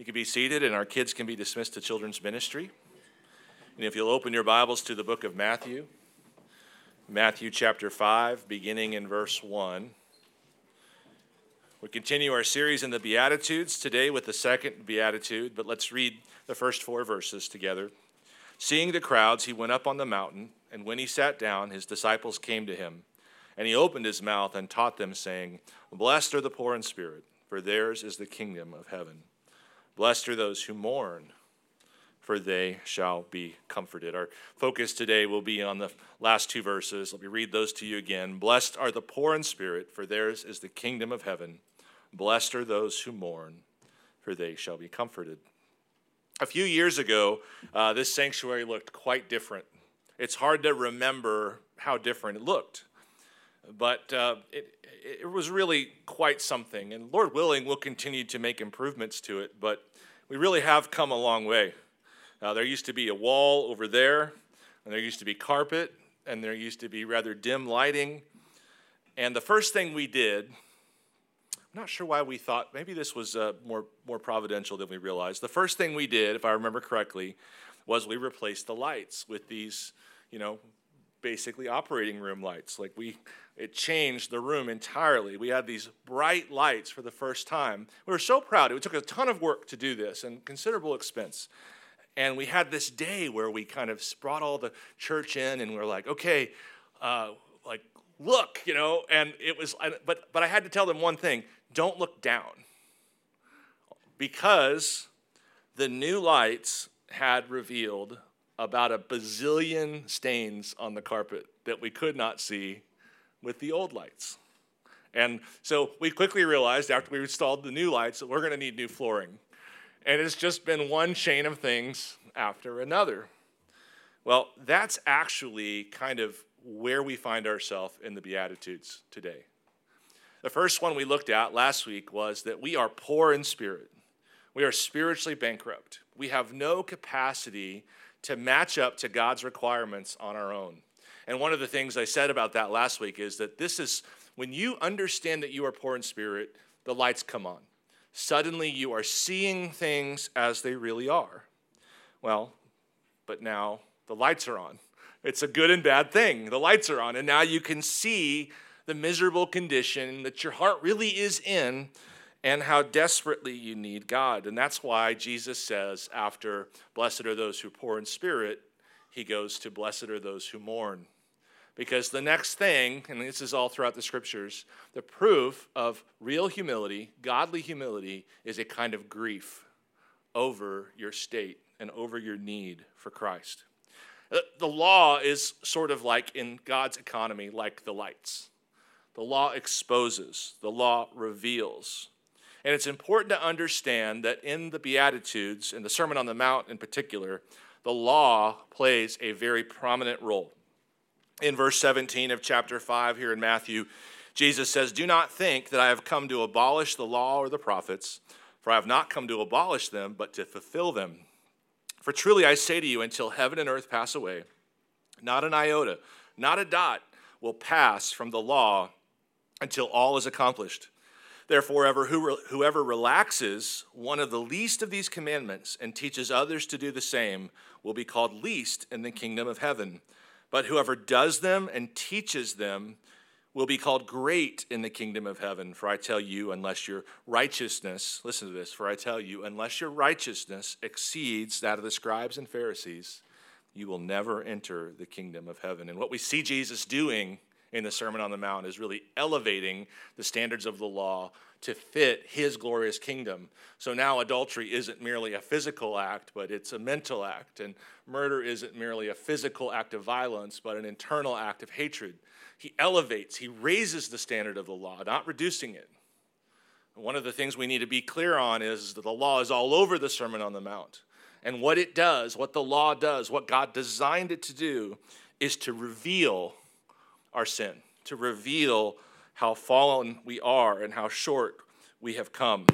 You can be seated, and our kids can be dismissed to children's ministry. And if you'll open your Bibles to the book of Matthew, Matthew chapter 5, beginning in verse 1. We continue our series in the Beatitudes today with the second Beatitude, but let's read the first four verses together. Seeing the crowds, he went up on the mountain, and when he sat down, his disciples came to him. And he opened his mouth and taught them, saying, Blessed are the poor in spirit, for theirs is the kingdom of heaven. Blessed are those who mourn, for they shall be comforted. Our focus today will be on the last two verses. Let me read those to you again. Blessed are the poor in spirit, for theirs is the kingdom of heaven. Blessed are those who mourn, for they shall be comforted. A few years ago, uh, this sanctuary looked quite different. It's hard to remember how different it looked, but uh, it, it was really quite something. And Lord willing, we'll continue to make improvements to it, but we really have come a long way. Uh, there used to be a wall over there, and there used to be carpet, and there used to be rather dim lighting. And the first thing we did, I'm not sure why we thought maybe this was uh, more, more providential than we realized. The first thing we did, if I remember correctly, was we replaced the lights with these, you know, basically operating room lights. Like we, it changed the room entirely. We had these bright lights for the first time. We were so proud. It took a ton of work to do this and considerable expense. And we had this day where we kind of brought all the church in and we are like, okay, uh, like, look, you know, and it was, but, but I had to tell them one thing don't look down. Because the new lights had revealed about a bazillion stains on the carpet that we could not see with the old lights. And so we quickly realized after we installed the new lights that we're going to need new flooring. And it's just been one chain of things after another. Well, that's actually kind of where we find ourselves in the Beatitudes today. The first one we looked at last week was that we are poor in spirit. We are spiritually bankrupt. We have no capacity to match up to God's requirements on our own. And one of the things I said about that last week is that this is when you understand that you are poor in spirit, the lights come on. Suddenly you are seeing things as they really are. Well, but now the lights are on. It's a good and bad thing. The lights are on, and now you can see the miserable condition that your heart really is in and how desperately you need God. And that's why Jesus says, after blessed are those who are poor in spirit, he goes to blessed are those who mourn. Because the next thing, and this is all throughout the scriptures, the proof of real humility, godly humility, is a kind of grief over your state and over your need for Christ. Uh, the law is sort of like in God's economy, like the lights. The law exposes, the law reveals. And it's important to understand that in the Beatitudes, in the Sermon on the Mount in particular, the law plays a very prominent role. In verse 17 of chapter 5 here in Matthew, Jesus says, Do not think that I have come to abolish the law or the prophets, for I have not come to abolish them, but to fulfill them. For truly I say to you, until heaven and earth pass away, not an iota, not a dot will pass from the law until all is accomplished. Therefore, whoever relaxes one of the least of these commandments and teaches others to do the same will be called least in the kingdom of heaven. But whoever does them and teaches them will be called great in the kingdom of heaven. For I tell you, unless your righteousness, listen to this, for I tell you, unless your righteousness exceeds that of the scribes and Pharisees, you will never enter the kingdom of heaven. And what we see Jesus doing in the Sermon on the Mount is really elevating the standards of the law to fit his glorious kingdom. So now adultery isn't merely a physical act, but it's a mental act. And murder isn't merely a physical act of violence, but an internal act of hatred. He elevates, he raises the standard of the law, not reducing it. One of the things we need to be clear on is that the law is all over the Sermon on the Mount. And what it does, what the law does, what God designed it to do, is to reveal our sin, to reveal how fallen we are and how short we have come.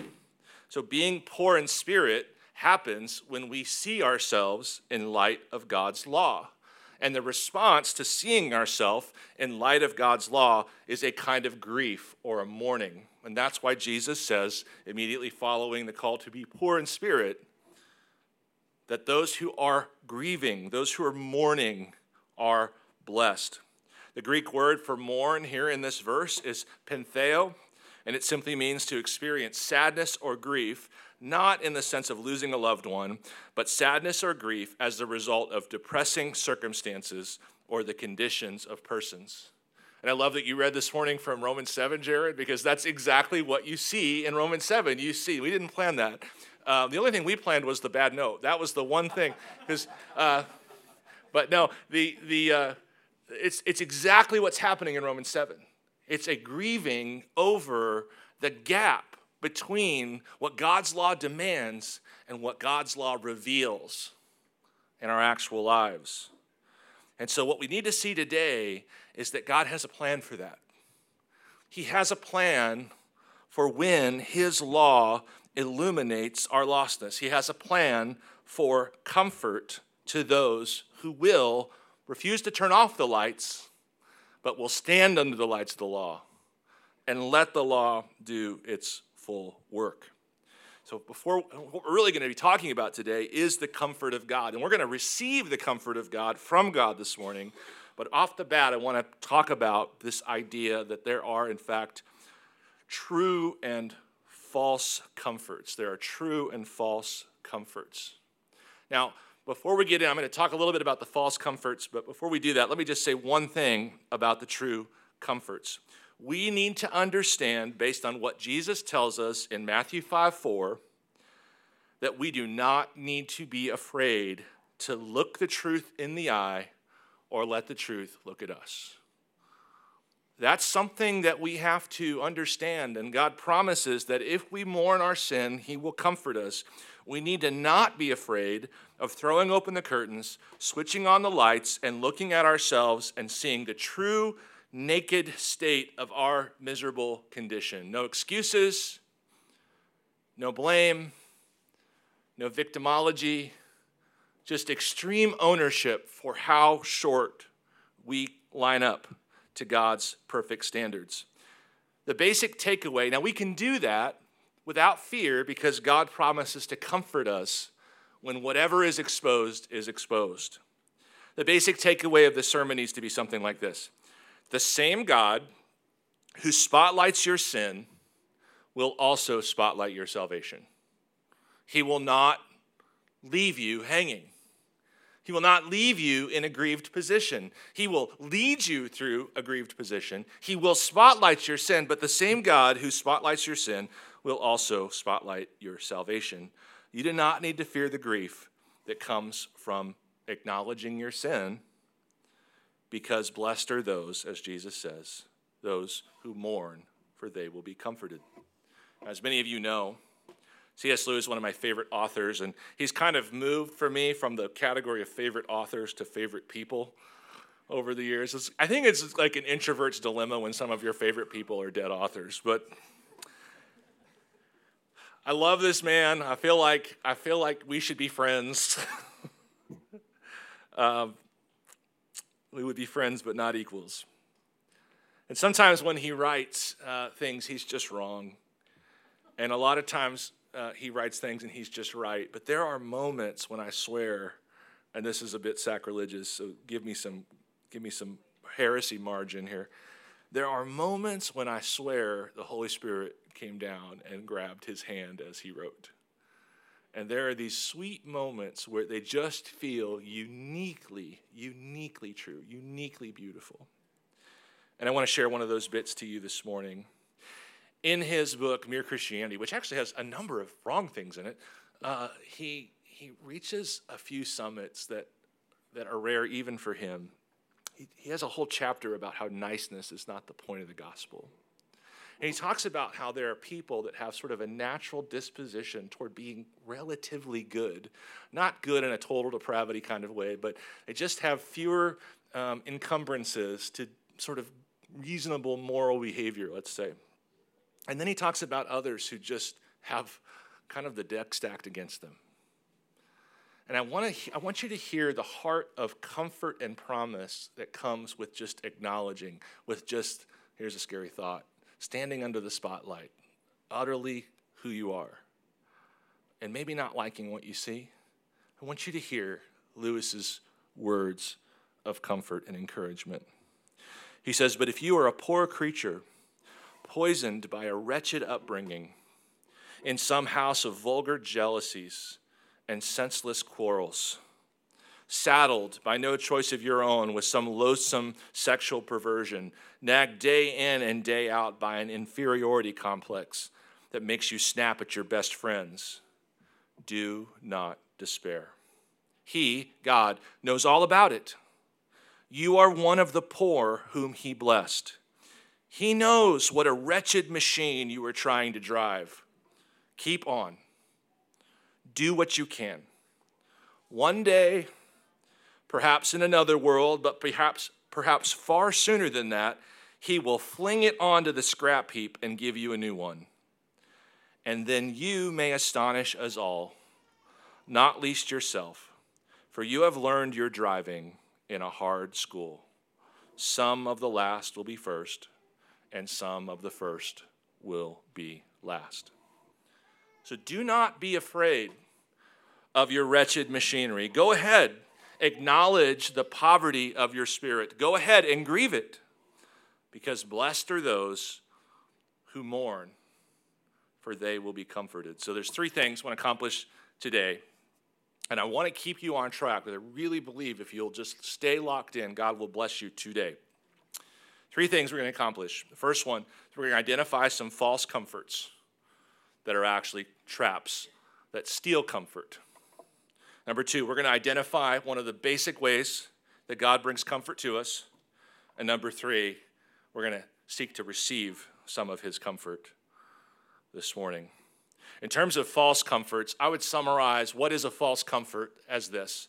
So, being poor in spirit happens when we see ourselves in light of God's law. And the response to seeing ourselves in light of God's law is a kind of grief or a mourning. And that's why Jesus says, immediately following the call to be poor in spirit, that those who are grieving, those who are mourning, are blessed. The Greek word for mourn here in this verse is pentheo, and it simply means to experience sadness or grief, not in the sense of losing a loved one, but sadness or grief as the result of depressing circumstances or the conditions of persons. And I love that you read this morning from Romans 7, Jared, because that's exactly what you see in Romans 7. You see, we didn't plan that. Uh, the only thing we planned was the bad note. That was the one thing. Because, uh, but no, the, the, uh, it's, it's exactly what's happening in Romans 7. It's a grieving over the gap between what God's law demands and what God's law reveals in our actual lives. And so, what we need to see today is that God has a plan for that. He has a plan for when His law illuminates our lostness. He has a plan for comfort to those who will refuse to turn off the lights but will stand under the lights of the law and let the law do its full work. So, before what we're really going to be talking about today is the comfort of God. And we're going to receive the comfort of God from God this morning. But off the bat, I want to talk about this idea that there are, in fact, true and false comforts. There are true and false comforts. Now, before we get in, I'm going to talk a little bit about the false comforts, but before we do that, let me just say one thing about the true comforts. We need to understand, based on what Jesus tells us in Matthew 5 4, that we do not need to be afraid to look the truth in the eye or let the truth look at us. That's something that we have to understand, and God promises that if we mourn our sin, He will comfort us. We need to not be afraid of throwing open the curtains, switching on the lights, and looking at ourselves and seeing the true naked state of our miserable condition. No excuses, no blame, no victimology, just extreme ownership for how short we line up to God's perfect standards. The basic takeaway now, we can do that without fear because God promises to comfort us when whatever is exposed is exposed. The basic takeaway of the sermon needs to be something like this The same God who spotlights your sin will also spotlight your salvation. He will not leave you hanging. He will not leave you in a grieved position. He will lead you through a grieved position. He will spotlight your sin, but the same God who spotlights your sin will also spotlight your salvation. You do not need to fear the grief that comes from acknowledging your sin, because blessed are those, as Jesus says, those who mourn, for they will be comforted. As many of you know, C.S. Lewis is one of my favorite authors, and he's kind of moved for me from the category of favorite authors to favorite people over the years. It's, I think it's like an introvert's dilemma when some of your favorite people are dead authors, but I love this man. I feel like I feel like we should be friends. um, we would be friends, but not equals. And sometimes when he writes uh, things, he's just wrong. And a lot of times uh, he writes things and he's just right. But there are moments when I swear, and this is a bit sacrilegious, so give me some, give me some heresy margin here. There are moments when I swear the Holy Spirit came down and grabbed his hand as he wrote. And there are these sweet moments where they just feel uniquely, uniquely true, uniquely beautiful. And I want to share one of those bits to you this morning. In his book, Mere Christianity, which actually has a number of wrong things in it, uh, he, he reaches a few summits that, that are rare even for him. He, has a whole chapter about how niceness is not the point of the gospel. And he talks about how there are people that have sort of a natural disposition toward being relatively good. Not good in a total depravity kind of way, but they just have fewer um, encumbrances to sort of reasonable moral behavior, let's say. And then he talks about others who just have kind of the deck stacked against them. And I want, to, I want you to hear the heart of comfort and promise that comes with just acknowledging, with just, here's a scary thought, standing under the spotlight, utterly who you are, and maybe not liking what you see, I want you to hear Lewis's words of comfort and encouragement. He says, But if you are a poor creature, poisoned by a wretched upbringing, in some house of vulgar jealousies and senseless quarrels, saddled by no choice of your own with some loathsome sexual perversion, nagged day in and day out by an inferiority complex that makes you snap at your best friends, do not despair. He, God, knows all about it. You are one of the poor whom He blessed. He knows what a wretched machine you are trying to drive. Keep on. Do what you can. One day, perhaps in another world, but perhaps, perhaps far sooner than that, he will fling it onto the scrap heap and give you a new one. And then you may astonish us all, not least yourself, for you have learned your driving in a hard school. Some of the last will be first, and some of the first will be last. So do not be afraid of your wretched machinery. Go ahead, acknowledge the poverty of your spirit. Go ahead and grieve it, because blessed are those who mourn, for they will be comforted. So there's three things I want to accomplish today. And I want to keep you on track, but I really believe if you'll just stay locked in, God will bless you today. Three things we're going to accomplish. The first one, we're going to identify some false comforts that are actually traps that steal comfort. Number two, we're going to identify one of the basic ways that God brings comfort to us. And number three, we're going to seek to receive some of his comfort this morning. In terms of false comforts, I would summarize what is a false comfort as this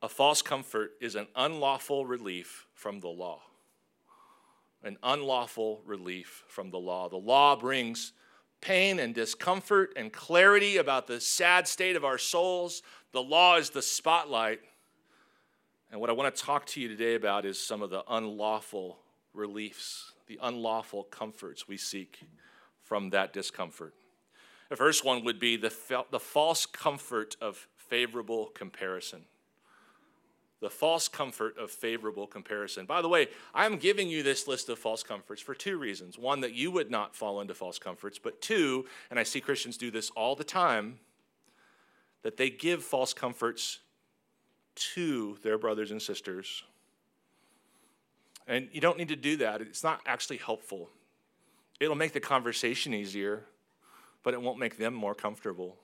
a false comfort is an unlawful relief from the law. An unlawful relief from the law. The law brings pain and discomfort and clarity about the sad state of our souls. The law is the spotlight. And what I want to talk to you today about is some of the unlawful reliefs, the unlawful comforts we seek from that discomfort. The first one would be the, the false comfort of favorable comparison. The false comfort of favorable comparison. By the way, I'm giving you this list of false comforts for two reasons. One, that you would not fall into false comforts, but two, and I see Christians do this all the time, that they give false comforts to their brothers and sisters. And you don't need to do that, it's not actually helpful. It'll make the conversation easier, but it won't make them more comfortable.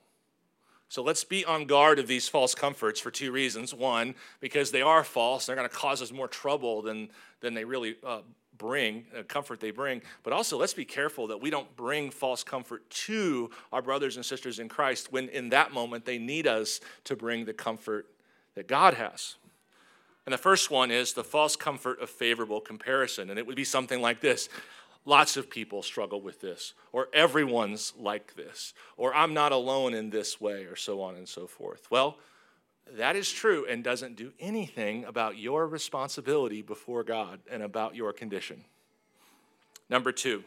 So let's be on guard of these false comforts for two reasons. One, because they are false, they're going to cause us more trouble than, than they really uh, bring, uh, comfort they bring. But also, let's be careful that we don't bring false comfort to our brothers and sisters in Christ when in that moment they need us to bring the comfort that God has. And the first one is the false comfort of favorable comparison. And it would be something like this Lots of people struggle with this, or everyone's like this, or I'm not alone in this way, or so on and so forth. Well, that is true and doesn't do anything about your responsibility before God and about your condition. Number two,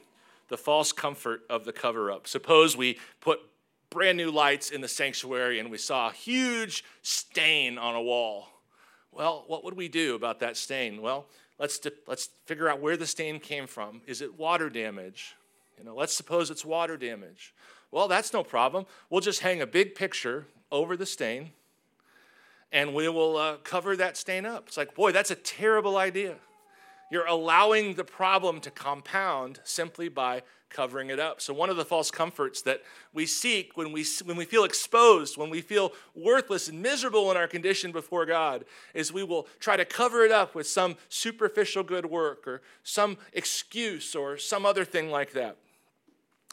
the false comfort of the cover up. Suppose we put brand new lights in the sanctuary and we saw a huge stain on a wall. Well, what would we do about that stain? Well, let's, let's figure out where the stain came from. Is it water damage? You know, let's suppose it's water damage. Well, that's no problem. We'll just hang a big picture over the stain and we will uh, cover that stain up. It's like, boy, that's a terrible idea. You're allowing the problem to compound simply by covering it up. So, one of the false comforts that we seek when we, when we feel exposed, when we feel worthless and miserable in our condition before God, is we will try to cover it up with some superficial good work or some excuse or some other thing like that.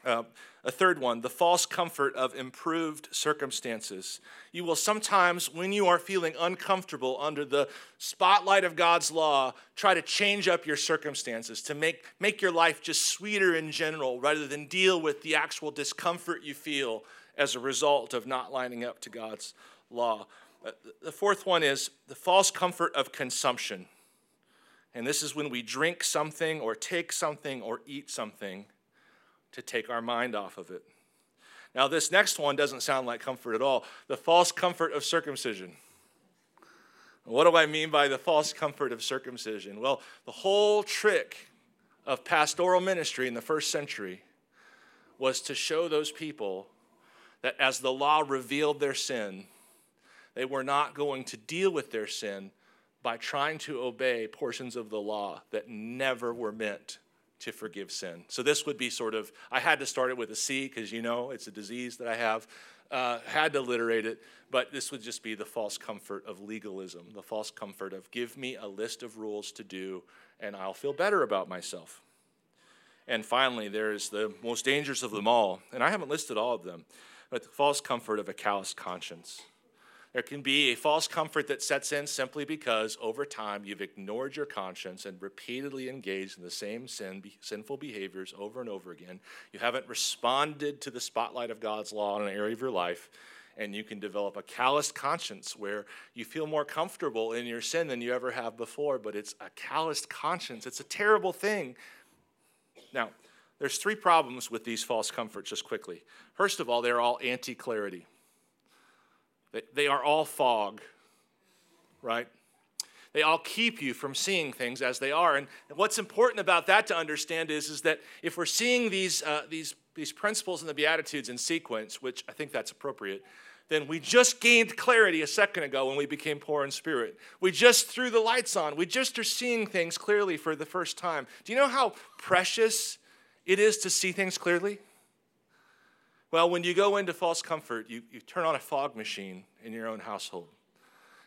Uh, a third one, the false comfort of improved circumstances. You will sometimes, when you are feeling uncomfortable under the spotlight of God's law, try to change up your circumstances to make, make your life just sweeter in general rather than deal with the actual discomfort you feel as a result of not lining up to God's law. Uh, the fourth one is the false comfort of consumption. And this is when we drink something or take something or eat something to take our mind off of it. Now, this next one doesn't sound like comfort at all the false comfort of circumcision. What do I mean by the false comfort of circumcision? Well, the whole trick of pastoral ministry in the first century was to show those people that as the law revealed their sin, they were not going to deal with their sin by trying to obey portions of the law that never were meant to forgive sin. So this would be sort of, I had to start it with a C because you know it's a disease that I have. Uh, had to alliterate it, but this would just be the false comfort of legalism, the false comfort of give me a list of rules to do and I'll feel better about myself. And finally, there's the most dangerous of them all, and I haven't listed all of them, but the false comfort of a callous conscience. There can be a false comfort that sets in simply because over time you've ignored your conscience and repeatedly engaged in the same sin, sinful behaviors over and over again. You haven't responded to the spotlight of God's law in an area of your life, and you can develop a calloused conscience where you feel more comfortable in your sin than you ever have before, but it's a calloused conscience. It's a terrible thing. Now, there's three problems with these false comforts, just quickly. First of all, they're all anti clarity. They are all fog, right? They all keep you from seeing things as they are. And what's important about that to understand is, is that if we're seeing these, uh, these, these principles and the Beatitudes in sequence, which I think that's appropriate, then we just gained clarity a second ago when we became poor in spirit. We just threw the lights on. We just are seeing things clearly for the first time. Do you know how precious it is to see things clearly? Well, when you go into false comfort, you, you turn on a fog machine in your own household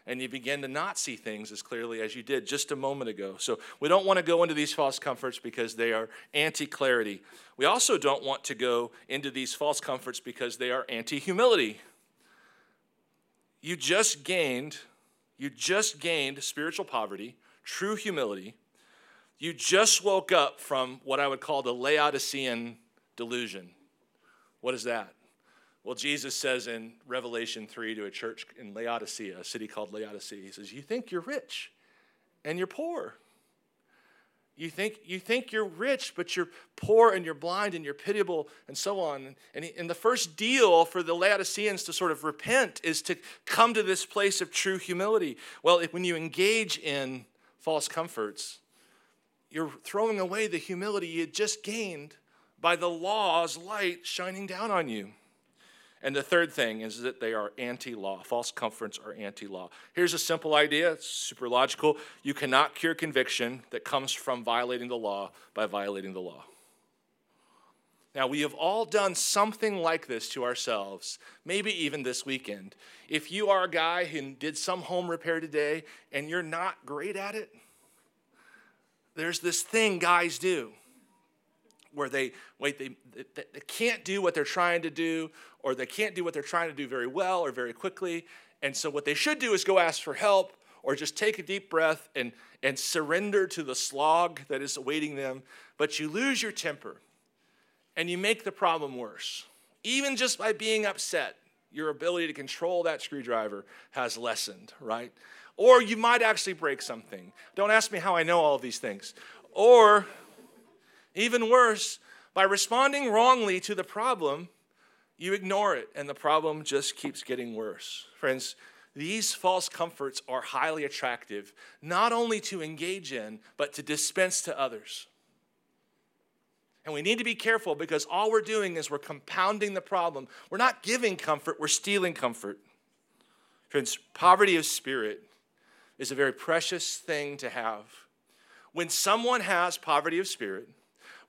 and you begin to not see things as clearly as you did just a moment ago. So we don't want to go into these false comforts because they are anti clarity. We also don't want to go into these false comforts because they are anti humility. You just gained, you just gained spiritual poverty, true humility. You just woke up from what I would call the Laodicean delusion. What is that? Well, Jesus says in Revelation 3 to a church in Laodicea, a city called Laodicea, He says, You think you're rich and you're poor. You think, you think you're rich, but you're poor and you're blind and you're pitiable and so on. And, and the first deal for the Laodiceans to sort of repent is to come to this place of true humility. Well, if, when you engage in false comforts, you're throwing away the humility you just gained by the law's light shining down on you. And the third thing is that they are anti law. False comforts are anti law. Here's a simple idea, it's super logical. You cannot cure conviction that comes from violating the law by violating the law. Now, we have all done something like this to ourselves, maybe even this weekend. If you are a guy who did some home repair today and you're not great at it, there's this thing guys do where they wait they, they, they can't do what they're trying to do or they can't do what they're trying to do very well or very quickly. And so what they should do is go ask for help or just take a deep breath and, and surrender to the slog that is awaiting them. But you lose your temper and you make the problem worse. Even just by being upset your ability to control that screwdriver has lessened right? Or you might actually break something. Don't ask me how i know all of these things. Or even worse, by responding wrongly to the problem, you ignore it and the problem just keeps getting worse. Friends, these false comforts are highly attractive, not only to engage in, but to dispense to others. And we need to be careful because all we're doing is we're compounding the problem. We're not giving comfort, we're stealing comfort. Friends, poverty of spirit is a very precious thing to have. When someone has poverty of spirit,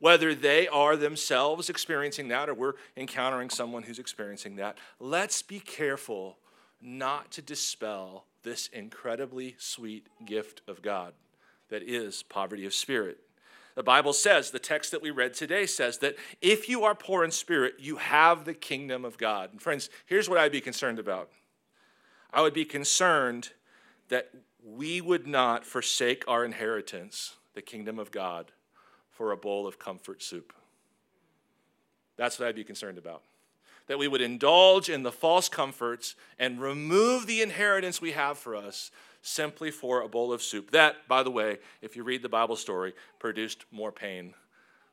whether they are themselves experiencing that or we're encountering someone who's experiencing that, let's be careful not to dispel this incredibly sweet gift of God that is poverty of spirit. The Bible says, the text that we read today says that if you are poor in spirit, you have the kingdom of God. And friends, here's what I'd be concerned about I would be concerned that we would not forsake our inheritance, the kingdom of God, for a bowl of comfort soup. That's what I'd be concerned about. That we would indulge in the false comforts and remove the inheritance we have for us simply for a bowl of soup. That, by the way, if you read the Bible story, produced more pain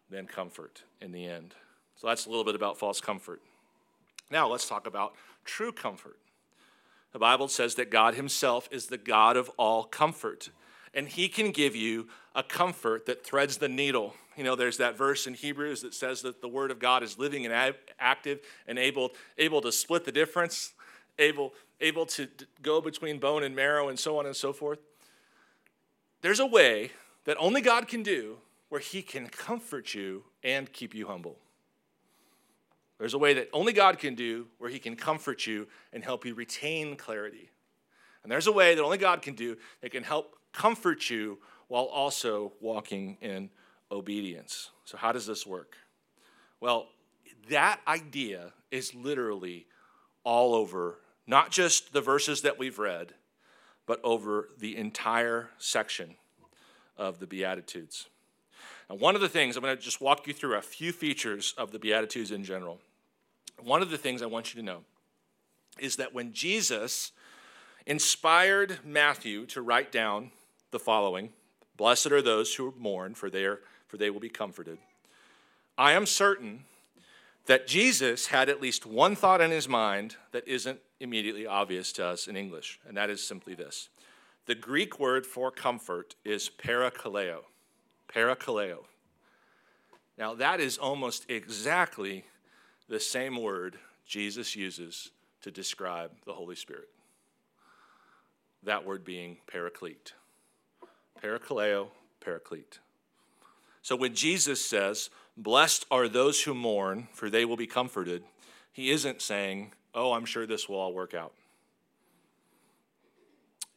than comfort in the end. So that's a little bit about false comfort. Now let's talk about true comfort. The Bible says that God Himself is the God of all comfort, and He can give you a comfort that threads the needle. You know, there's that verse in Hebrews that says that the Word of God is living and active and able, able to split the difference, able, able to go between bone and marrow, and so on and so forth. There's a way that only God can do where He can comfort you and keep you humble. There's a way that only God can do where He can comfort you and help you retain clarity. And there's a way that only God can do that can help comfort you while also walking in obedience. So, how does this work? Well, that idea is literally all over, not just the verses that we've read, but over the entire section of the Beatitudes. And one of the things, I'm going to just walk you through a few features of the Beatitudes in general. One of the things I want you to know is that when Jesus inspired Matthew to write down the following Blessed are those who mourn, for they, are, for they will be comforted. I am certain that Jesus had at least one thought in his mind that isn't immediately obvious to us in English, and that is simply this. The Greek word for comfort is parakaleo. Parakaleo. Now, that is almost exactly the same word Jesus uses to describe the Holy Spirit. That word being paraclete. Parakaleo, paraclete. So when Jesus says, Blessed are those who mourn, for they will be comforted, he isn't saying, Oh, I'm sure this will all work out.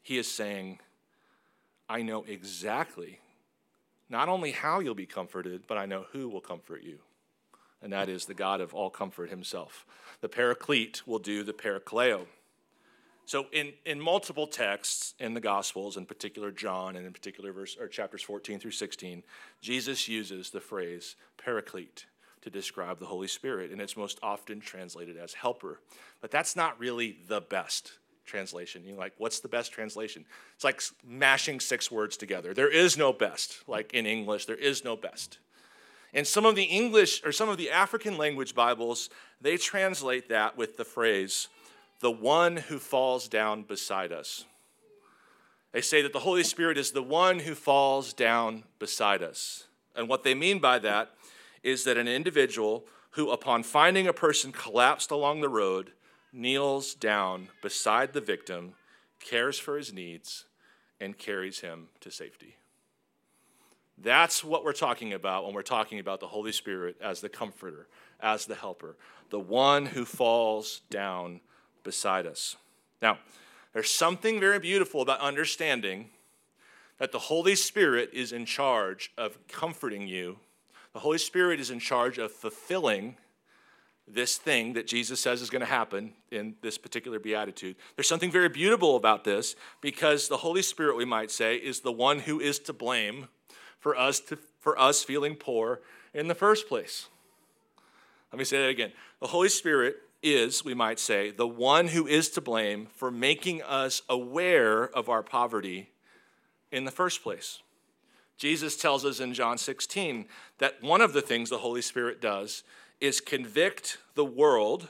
He is saying, I know exactly not only how you'll be comforted, but I know who will comfort you and that is the God of all comfort himself. The paraclete will do the parakaleo. So in, in multiple texts in the Gospels, in particular John and in particular verse or chapters 14 through 16, Jesus uses the phrase paraclete to describe the Holy Spirit, and it's most often translated as helper. But that's not really the best translation. You're like, what's the best translation? It's like mashing six words together. There is no best. Like in English, there is no best. And some of the English or some of the African language Bibles, they translate that with the phrase, the one who falls down beside us. They say that the Holy Spirit is the one who falls down beside us. And what they mean by that is that an individual who, upon finding a person collapsed along the road, kneels down beside the victim, cares for his needs, and carries him to safety. That's what we're talking about when we're talking about the Holy Spirit as the comforter, as the helper, the one who falls down beside us. Now, there's something very beautiful about understanding that the Holy Spirit is in charge of comforting you. The Holy Spirit is in charge of fulfilling this thing that Jesus says is going to happen in this particular beatitude. There's something very beautiful about this because the Holy Spirit, we might say, is the one who is to blame for us to for us feeling poor in the first place. Let me say that again. The Holy Spirit is, we might say, the one who is to blame for making us aware of our poverty in the first place. Jesus tells us in John 16 that one of the things the Holy Spirit does is convict the world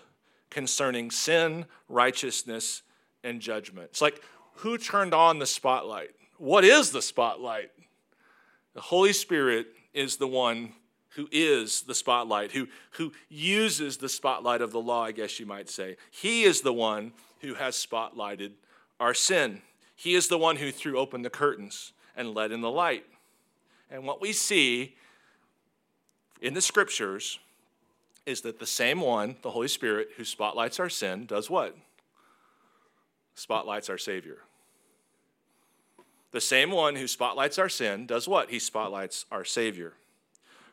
concerning sin, righteousness, and judgment. It's like, who turned on the spotlight? What is the spotlight? The Holy Spirit is the one who is the spotlight, who, who uses the spotlight of the law, I guess you might say. He is the one who has spotlighted our sin. He is the one who threw open the curtains and let in the light. And what we see in the scriptures is that the same one, the Holy Spirit, who spotlights our sin, does what? Spotlights our Savior. The same one who spotlights our sin does what? He spotlights our Savior.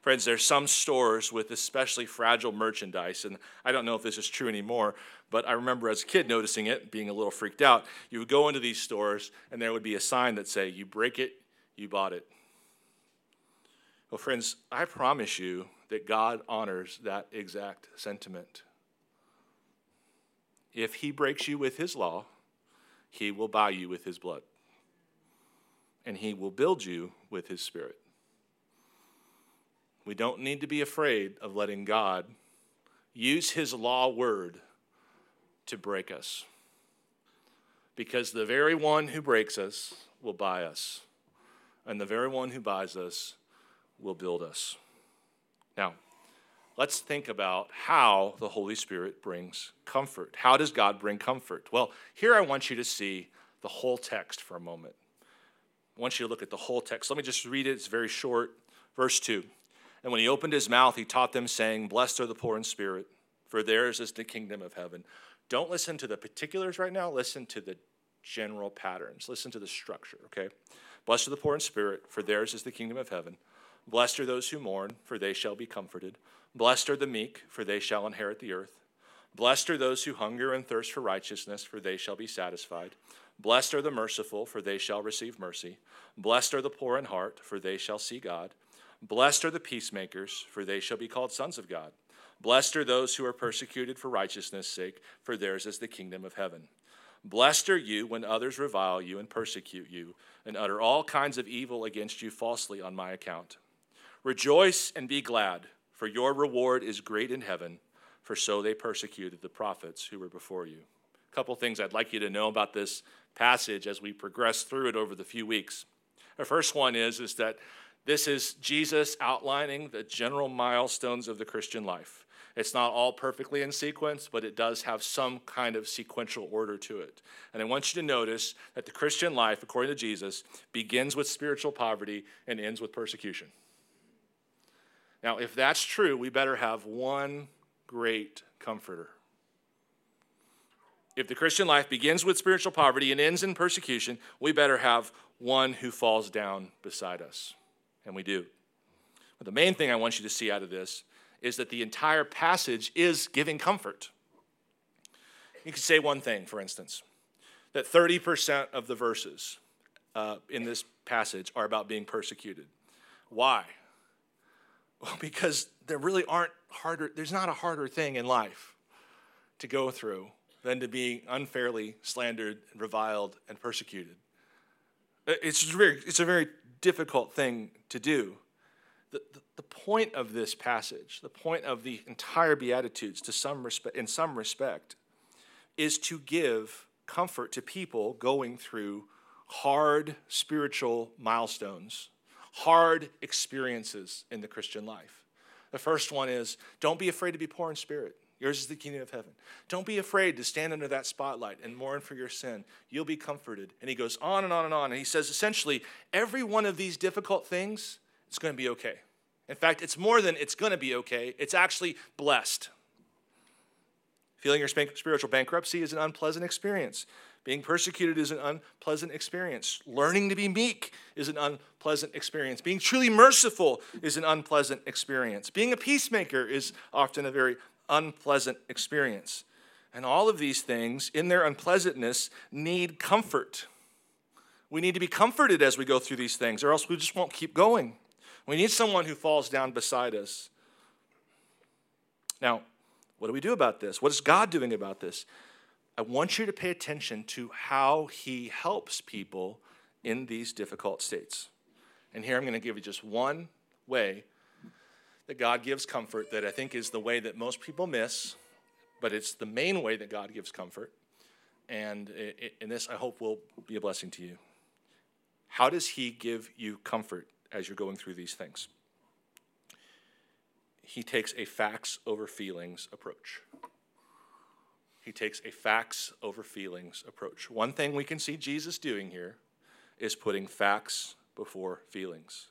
Friends, there's some stores with especially fragile merchandise, and I don't know if this is true anymore, but I remember as a kid noticing it, being a little freaked out. You would go into these stores, and there would be a sign that say, "You break it, you bought it." Well, friends, I promise you that God honors that exact sentiment. If He breaks you with His law, He will buy you with His blood and he will build you with his spirit. We don't need to be afraid of letting God use his law word to break us. Because the very one who breaks us will buy us, and the very one who buys us will build us. Now, let's think about how the Holy Spirit brings comfort. How does God bring comfort? Well, here I want you to see the whole text for a moment. I want you to look at the whole text. Let me just read it, it's very short. Verse 2 And when he opened his mouth, he taught them, saying, Blessed are the poor in spirit, for theirs is the kingdom of heaven. Don't listen to the particulars right now, listen to the general patterns. Listen to the structure, okay? Blessed are the poor in spirit, for theirs is the kingdom of heaven. Blessed are those who mourn, for they shall be comforted. Blessed are the meek, for they shall inherit the earth. Blessed are those who hunger and thirst for righteousness, for they shall be satisfied. Blessed are the merciful, for they shall receive mercy. Blessed are the poor in heart, for they shall see God. Blessed are the peacemakers, for they shall be called sons of God. Blessed are those who are persecuted for righteousness' sake, for theirs is the kingdom of heaven. Blessed are you when others revile you and persecute you, and utter all kinds of evil against you falsely on my account. Rejoice and be glad, for your reward is great in heaven, for so they persecuted the prophets who were before you. A couple things I'd like you to know about this passage as we progress through it over the few weeks. The first one is, is that this is Jesus outlining the general milestones of the Christian life. It's not all perfectly in sequence, but it does have some kind of sequential order to it. And I want you to notice that the Christian life, according to Jesus, begins with spiritual poverty and ends with persecution. Now, if that's true, we better have one great comforter. If the Christian life begins with spiritual poverty and ends in persecution, we better have one who falls down beside us. And we do. But the main thing I want you to see out of this is that the entire passage is giving comfort. You could say one thing, for instance, that 30% of the verses uh, in this passage are about being persecuted. Why? Well, because there really aren't harder, there's not a harder thing in life to go through than to be unfairly slandered, reviled, and persecuted. It's, very, it's a very difficult thing to do the, the, the point of this passage, the point of the entire Beatitudes to some respect, in some respect, is to give comfort to people going through hard spiritual milestones, hard experiences in the Christian life. The first one is don't be afraid to be poor in spirit. Yours is the kingdom of heaven. Don't be afraid to stand under that spotlight and mourn for your sin. You'll be comforted. And he goes on and on and on. And he says essentially, every one of these difficult things it's going to be okay. In fact, it's more than it's going to be okay, it's actually blessed. Feeling your spiritual bankruptcy is an unpleasant experience. Being persecuted is an unpleasant experience. Learning to be meek is an unpleasant experience. Being truly merciful is an unpleasant experience. Being a peacemaker is often a very unpleasant experience. And all of these things, in their unpleasantness, need comfort. We need to be comforted as we go through these things, or else we just won't keep going. We need someone who falls down beside us. Now, what do we do about this? What is God doing about this? I want you to pay attention to how He helps people in these difficult states. And here I'm going to give you just one way that God gives comfort that I think is the way that most people miss, but it's the main way that God gives comfort. And in this, I hope will be a blessing to you. How does He give you comfort? as you're going through these things. He takes a facts over feelings approach. He takes a facts over feelings approach. One thing we can see Jesus doing here is putting facts before feelings.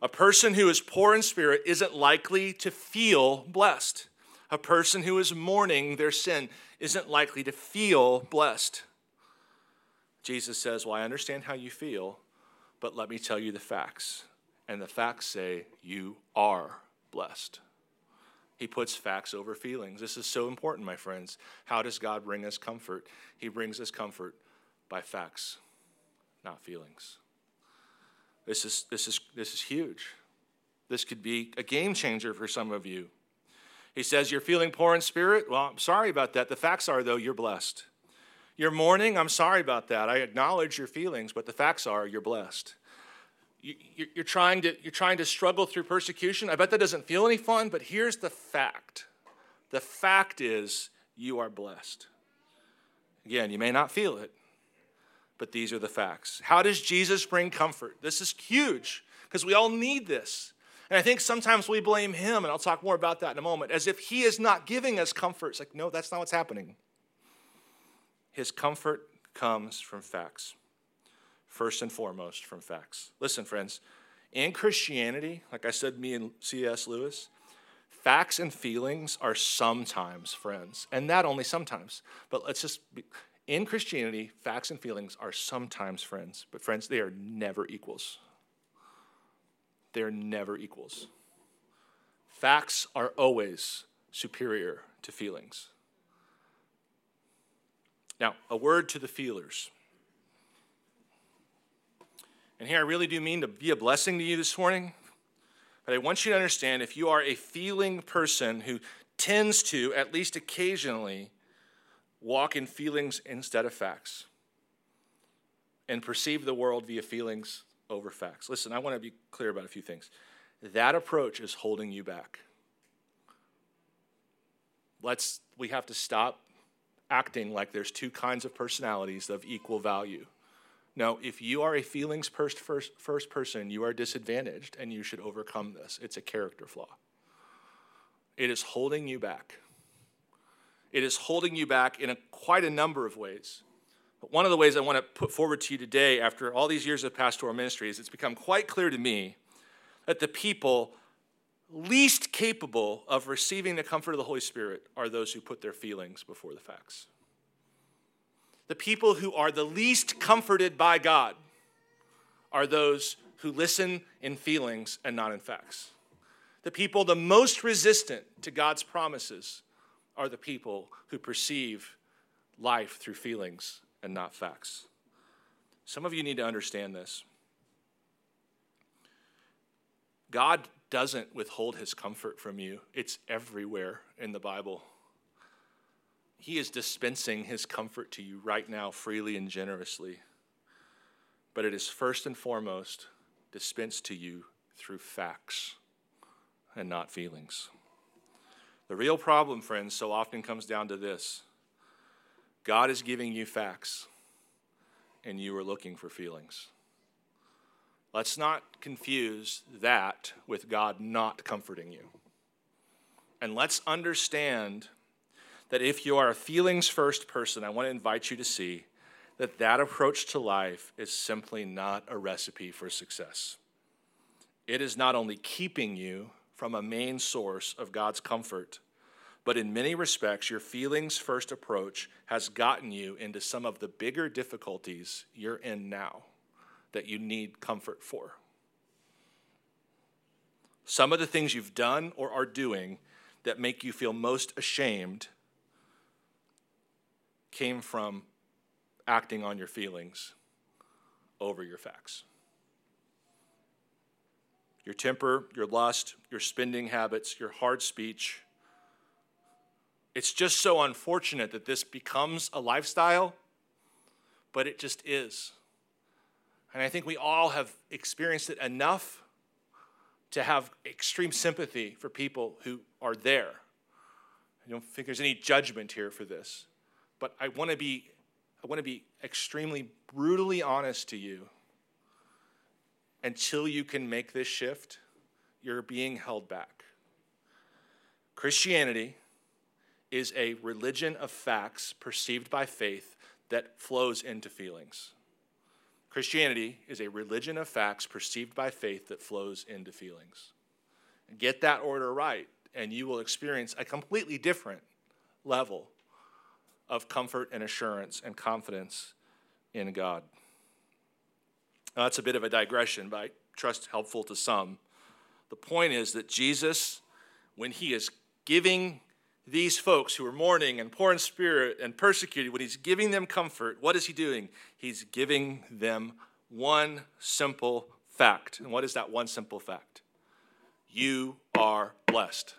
A person who is poor in spirit isn't likely to feel blessed. A person who is mourning their sin isn't likely to feel blessed. Jesus says, Well, I understand how you feel, but let me tell you the facts. And the facts say you are blessed. He puts facts over feelings. This is so important, my friends. How does God bring us comfort? He brings us comfort by facts, not feelings. This is, this is, this is huge. This could be a game changer for some of you. He says, You're feeling poor in spirit? Well, I'm sorry about that. The facts are, though, you're blessed. You're mourning? I'm sorry about that. I acknowledge your feelings, but the facts are you're blessed. You're trying, to, you're trying to struggle through persecution. I bet that doesn't feel any fun, but here's the fact The fact is, you are blessed. Again, you may not feel it, but these are the facts. How does Jesus bring comfort? This is huge because we all need this. And I think sometimes we blame him, and I'll talk more about that in a moment, as if he is not giving us comfort. It's like, no, that's not what's happening. His comfort comes from facts, first and foremost, from facts. Listen, friends, in Christianity, like I said, me and C.S. Lewis, facts and feelings are sometimes friends, and that only sometimes. But let's just be, in Christianity, facts and feelings are sometimes friends, but friends, they are never equals. They're never equals. Facts are always superior to feelings. Now, a word to the feelers. And here I really do mean to be a blessing to you this morning. But I want you to understand if you are a feeling person who tends to, at least occasionally, walk in feelings instead of facts and perceive the world via feelings over facts. Listen, I want to be clear about a few things. That approach is holding you back. Let's we have to stop acting like there's two kinds of personalities of equal value. No, if you are a feelings first, first, first person, you are disadvantaged and you should overcome this. It's a character flaw. It is holding you back. It is holding you back in a, quite a number of ways. But one of the ways I want to put forward to you today, after all these years of pastoral ministry, is it's become quite clear to me that the people least capable of receiving the comfort of the Holy Spirit are those who put their feelings before the facts the people who are the least comforted by God are those who listen in feelings and not in facts. The people the most resistant to God's promises are the people who perceive life through feelings and not facts. Some of you need to understand this. God doesn't withhold his comfort from you, it's everywhere in the Bible. He is dispensing His comfort to you right now, freely and generously. But it is first and foremost dispensed to you through facts and not feelings. The real problem, friends, so often comes down to this God is giving you facts, and you are looking for feelings. Let's not confuse that with God not comforting you. And let's understand that if you are a feelings first person, I want to invite you to see that that approach to life is simply not a recipe for success. It is not only keeping you from a main source of God's comfort, but in many respects, your feelings first approach has gotten you into some of the bigger difficulties you're in now that you need comfort for. Some of the things you've done or are doing that make you feel most ashamed came from acting on your feelings over your facts. Your temper, your lust, your spending habits, your hard speech. It's just so unfortunate that this becomes a lifestyle, but it just is. And I think we all have experienced it enough to have extreme sympathy for people who are there. I don't think there's any judgment here for this. But I want to be I want to be extremely brutally honest to you. Until you can make this shift, you're being held back. Christianity is a religion of facts perceived by faith that flows into feelings. Christianity is a religion of facts perceived by faith that flows into feelings. Get that order right, and you will experience a completely different level of comfort and assurance and confidence in God. Now, that's a bit of a digression, but I trust helpful to some. The point is that Jesus, when he is giving these folks who are mourning and poor in spirit and persecuted, when he's giving them comfort, what is he doing? He's giving them one simple fact. And what is that one simple fact? You are blessed.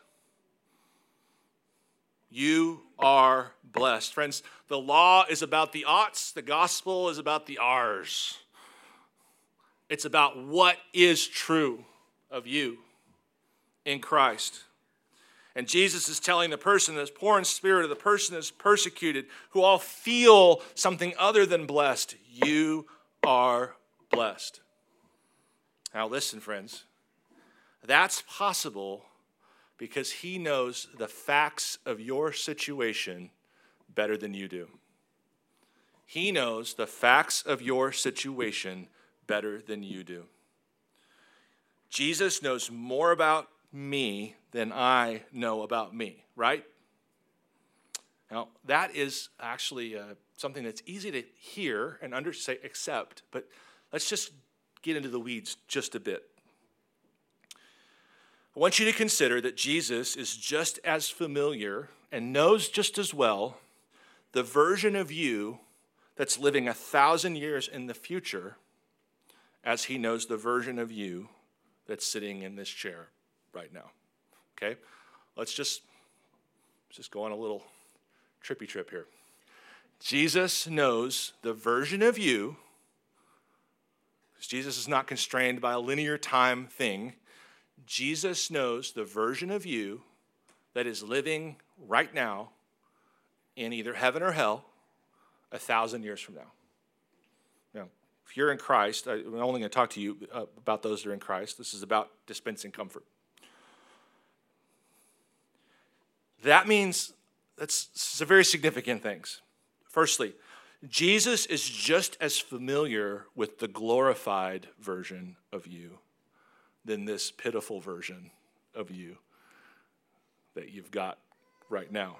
You are blessed. Friends, the law is about the oughts, the gospel is about the ours. It's about what is true of you in Christ. And Jesus is telling the person that's poor in spirit or the person that's persecuted, who all feel something other than blessed, you are blessed. Now, listen, friends. That's possible because he knows the facts of your situation better than you do. He knows the facts of your situation better than you do. Jesus knows more about me than I know about me, right? Now, that is actually uh, something that's easy to hear and under, accept, but let's just get into the weeds just a bit. I want you to consider that Jesus is just as familiar and knows just as well the version of you that's living a thousand years in the future as he knows the version of you that's sitting in this chair right now. Okay? Let's just, let's just go on a little trippy trip here. Jesus knows the version of you, Jesus is not constrained by a linear time thing. Jesus knows the version of you that is living right now in either heaven or hell a thousand years from now. If you're in Christ, I'm only going to talk to you uh, about those that are in Christ. This is about dispensing comfort. That means that's very significant things. Firstly, Jesus is just as familiar with the glorified version of you than this pitiful version of you that you've got right now.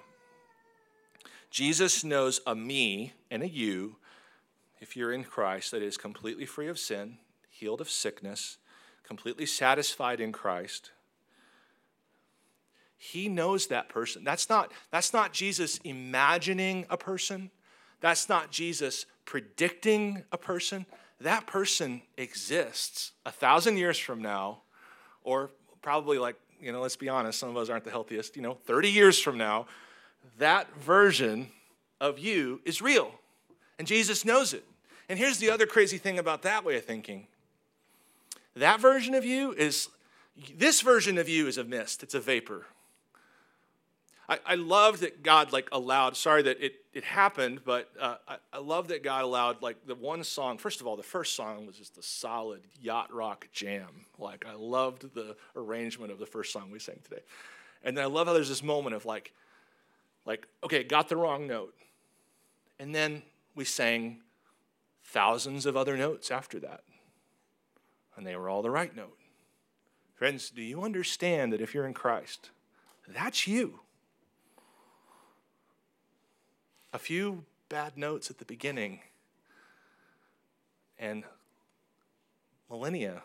Jesus knows a me and a you, if you're in Christ, that is completely free of sin, healed of sickness, completely satisfied in Christ. He knows that person. That's not, that's not Jesus imagining a person. That's not Jesus predicting a person. That person exists a thousand years from now, or probably like, you know, let's be honest, some of us aren't the healthiest, you know, 30 years from now that version of you is real. And Jesus knows it. And here's the other crazy thing about that way of thinking that version of you is, this version of you is a mist, it's a vapor. I, I love that God like allowed, sorry that it, it happened, but uh, I, I love that God allowed like the one song, first of all, the first song was just a solid yacht rock jam. Like I loved the arrangement of the first song we sang today. And then I love how there's this moment of like, like, okay, got the wrong note. And then we sang thousands of other notes after that. And they were all the right note. Friends, do you understand that if you're in Christ, that's you? A few bad notes at the beginning and millennia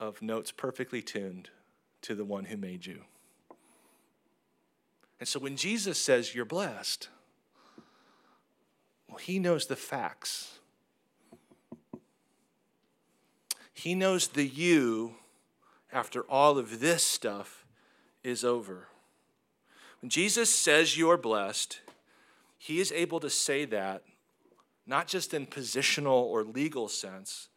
of notes perfectly tuned to the one who made you. And so when Jesus says you're blessed, well, he knows the facts. He knows the you after all of this stuff is over. When Jesus says you're blessed, he is able to say that not just in positional or legal sense,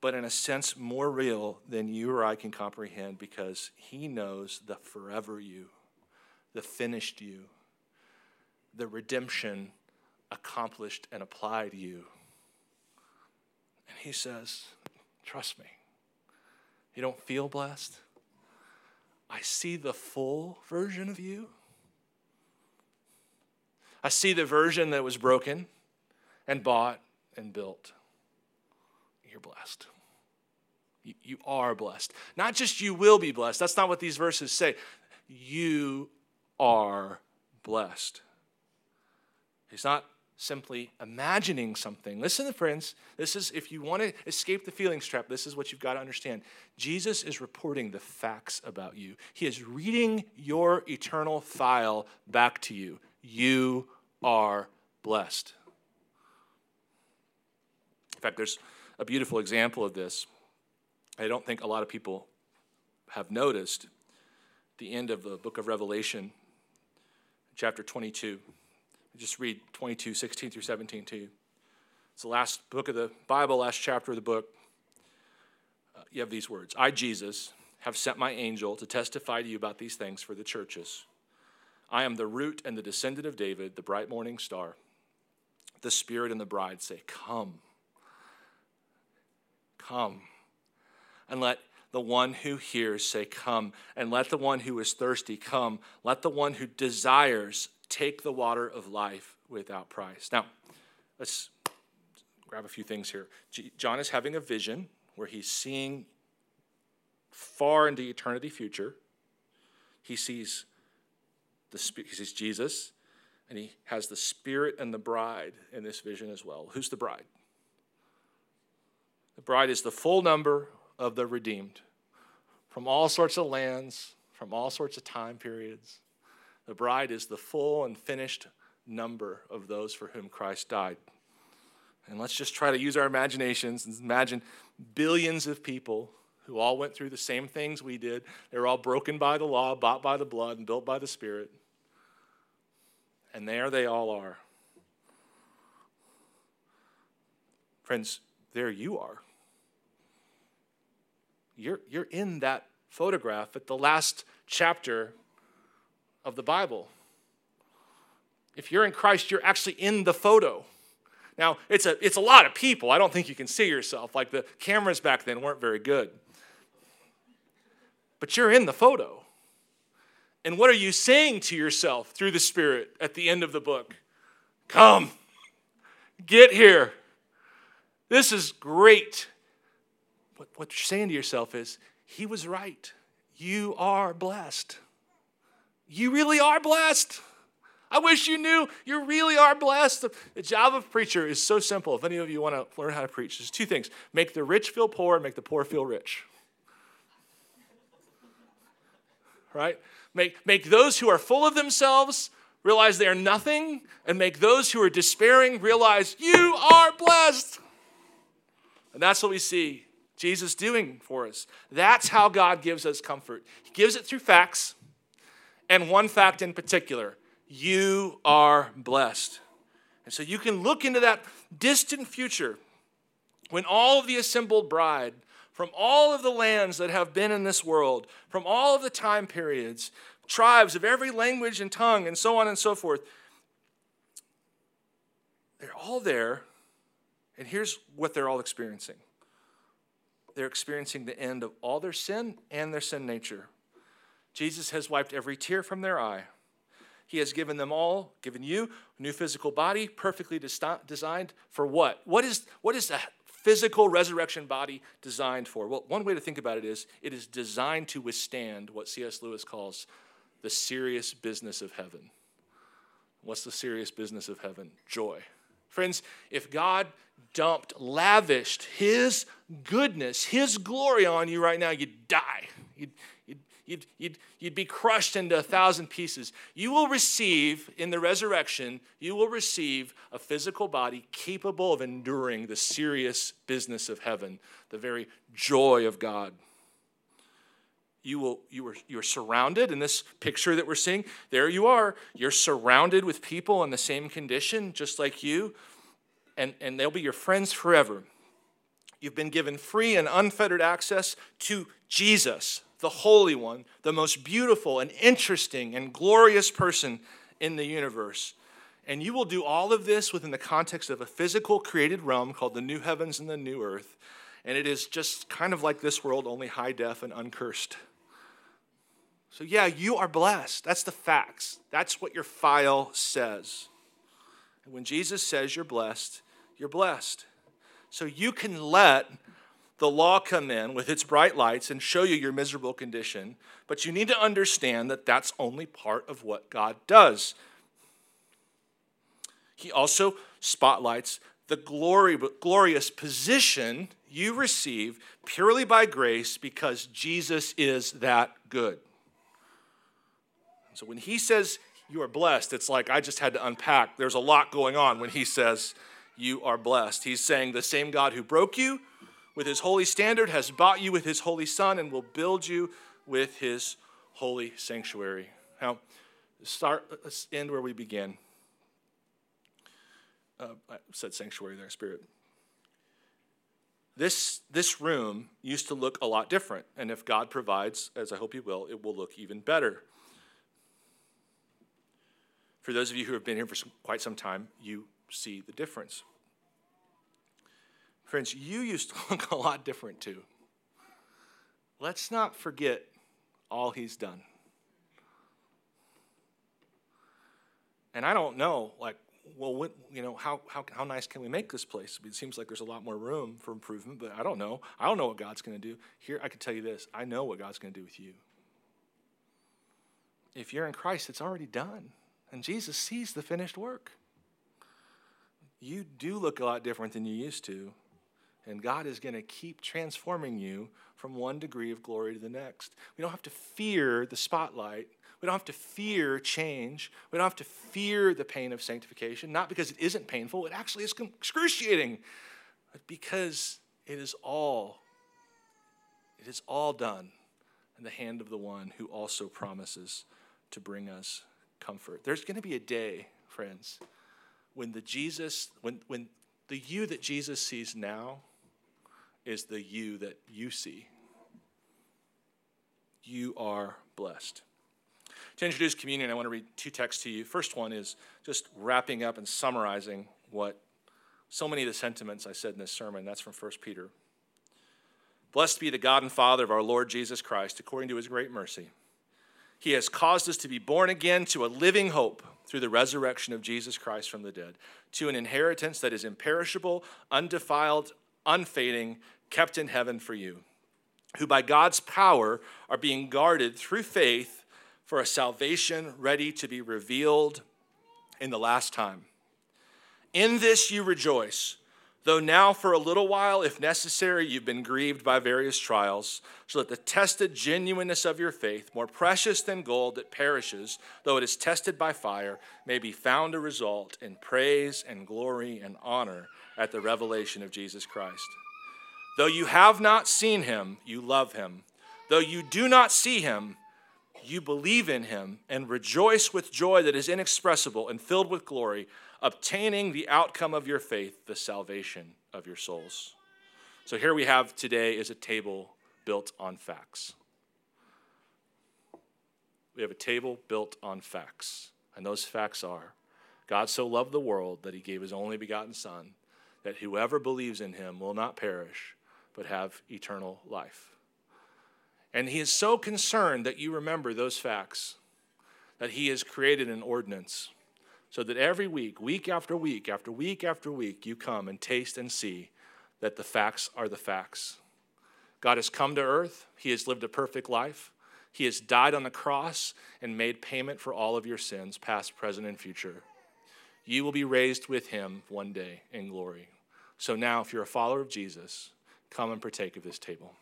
but in a sense more real than you or I can comprehend because he knows the forever you the finished you, the redemption accomplished and applied you. And he says, Trust me. You don't feel blessed? I see the full version of you. I see the version that was broken and bought and built. You're blessed. You, you are blessed. Not just you will be blessed. That's not what these verses say. You are blessed. He's not simply imagining something. Listen, friends, this is if you want to escape the feelings trap, this is what you've got to understand. Jesus is reporting the facts about you. He is reading your eternal file back to you. You are blessed. In fact, there's a beautiful example of this. I don't think a lot of people have noticed the end of the book of Revelation chapter 22. Just read 22, 16 through 17 to you. It's the last book of the Bible, last chapter of the book. Uh, you have these words I, Jesus, have sent my angel to testify to you about these things for the churches. I am the root and the descendant of David, the bright morning star. The Spirit and the bride say, Come. Come. And let the one who hears say, Come. And let the one who is thirsty come. Let the one who desires take the water of life without price. Now, let's grab a few things here. John is having a vision where he's seeing far into eternity future. He sees the he sees Jesus, and he has the Spirit and the bride in this vision as well. Who's the bride? The bride is the full number of the redeemed from all sorts of lands, from all sorts of time periods. The bride is the full and finished number of those for whom Christ died. And let's just try to use our imaginations and imagine billions of people who all went through the same things we did. They were all broken by the law, bought by the blood, and built by the Spirit. And there they all are. Friends, there you are. You're, you're in that photograph at the last chapter of the Bible. If you're in Christ, you're actually in the photo. Now, it's a, it's a lot of people. I don't think you can see yourself. Like the cameras back then weren't very good but you're in the photo. And what are you saying to yourself through the Spirit at the end of the book? Come, get here. This is great. What, what you're saying to yourself is, He was right. You are blessed. You really are blessed. I wish you knew you really are blessed. The job of preacher is so simple. If any of you want to learn how to preach, there's two things make the rich feel poor and make the poor feel rich right? Make, make those who are full of themselves realize they are nothing, and make those who are despairing realize you are blessed. And that's what we see Jesus doing for us. That's how God gives us comfort. He gives it through facts, and one fact in particular you are blessed. And so you can look into that distant future when all of the assembled bride from all of the lands that have been in this world, from all of the time periods, tribes of every language and tongue, and so on and so forth. They're all there, and here's what they're all experiencing they're experiencing the end of all their sin and their sin nature. Jesus has wiped every tear from their eye. He has given them all, given you a new physical body, perfectly designed for what? What is, what is that? physical resurrection body designed for? Well, one way to think about it is it is designed to withstand what C.S. Lewis calls the serious business of heaven. What's the serious business of heaven? Joy. Friends, if God dumped, lavished His goodness, His glory on you right now, you'd die. You'd, you'd, you'd, you'd, be crushed into a thousand pieces. You will receive, in the resurrection, you will receive a physical body capable of enduring the serious business of heaven, the very joy of God. You, will, you, are, you are surrounded in this picture that we're seeing. There you are. You're surrounded with people in the same condition, just like you, and, and they'll be your friends forever. You've been given free and unfettered access to Jesus, the Holy One, the most beautiful and interesting and glorious person in the universe. And you will do all of this within the context of a physical created realm called the new heavens and the new earth. And it is just kind of like this world, only high def and uncursed. So, yeah, you are blessed. That's the facts. That's what your file says. And when Jesus says you're blessed, you're blessed. So you can let the law come in with its bright lights and show you your miserable condition, but you need to understand that that's only part of what God does. He also spotlights the glory, glorious position you receive purely by grace because Jesus is that good. So when he says you are blessed, it's like I just had to unpack. There's a lot going on when he says you are blessed. He's saying the same God who broke you with his holy standard, has bought you with his holy son, and will build you with his holy sanctuary. Now, start, let's end where we began. Uh, I said sanctuary there, spirit. this, this room used to look a lot different. And if God provides, as I hope He will, it will look even better. For those of you who have been here for some, quite some time, you see the difference. Friends, you used to look a lot different too. Let's not forget all He's done. And I don't know, like, well, you know, how, how, how nice can we make this place? It seems like there's a lot more room for improvement, but I don't know. I don't know what God's going to do. Here, I can tell you this I know what God's going to do with you. If you're in Christ, it's already done. And Jesus sees the finished work. You do look a lot different than you used to. And God is going to keep transforming you from one degree of glory to the next. We don't have to fear the spotlight we don't have to fear change. We don't have to fear the pain of sanctification, not because it isn't painful, it actually is excruciating, but because it is all it is all done in the hand of the one who also promises to bring us comfort. There's going to be a day, friends, when the Jesus when when the you that Jesus sees now is the you that you see. You are blessed. To introduce communion, I want to read two texts to you. First one is just wrapping up and summarizing what so many of the sentiments I said in this sermon. That's from 1 Peter. Blessed be the God and Father of our Lord Jesus Christ, according to his great mercy. He has caused us to be born again to a living hope through the resurrection of Jesus Christ from the dead, to an inheritance that is imperishable, undefiled, unfading, kept in heaven for you, who by God's power are being guarded through faith for a salvation ready to be revealed in the last time. In this you rejoice, though now for a little while, if necessary, you've been grieved by various trials, so that the tested genuineness of your faith, more precious than gold that perishes, though it is tested by fire, may be found to result in praise and glory and honor at the revelation of Jesus Christ. Though you have not seen him, you love him. Though you do not see him, you believe in him and rejoice with joy that is inexpressible and filled with glory, obtaining the outcome of your faith, the salvation of your souls. So here we have today is a table built on facts. We have a table built on facts. And those facts are God so loved the world that he gave his only begotten Son, that whoever believes in him will not perish, but have eternal life. And he is so concerned that you remember those facts that he has created an ordinance so that every week, week after week, after week after week, you come and taste and see that the facts are the facts. God has come to earth, he has lived a perfect life. He has died on the cross and made payment for all of your sins, past, present, and future. You will be raised with him one day in glory. So now, if you're a follower of Jesus, come and partake of this table.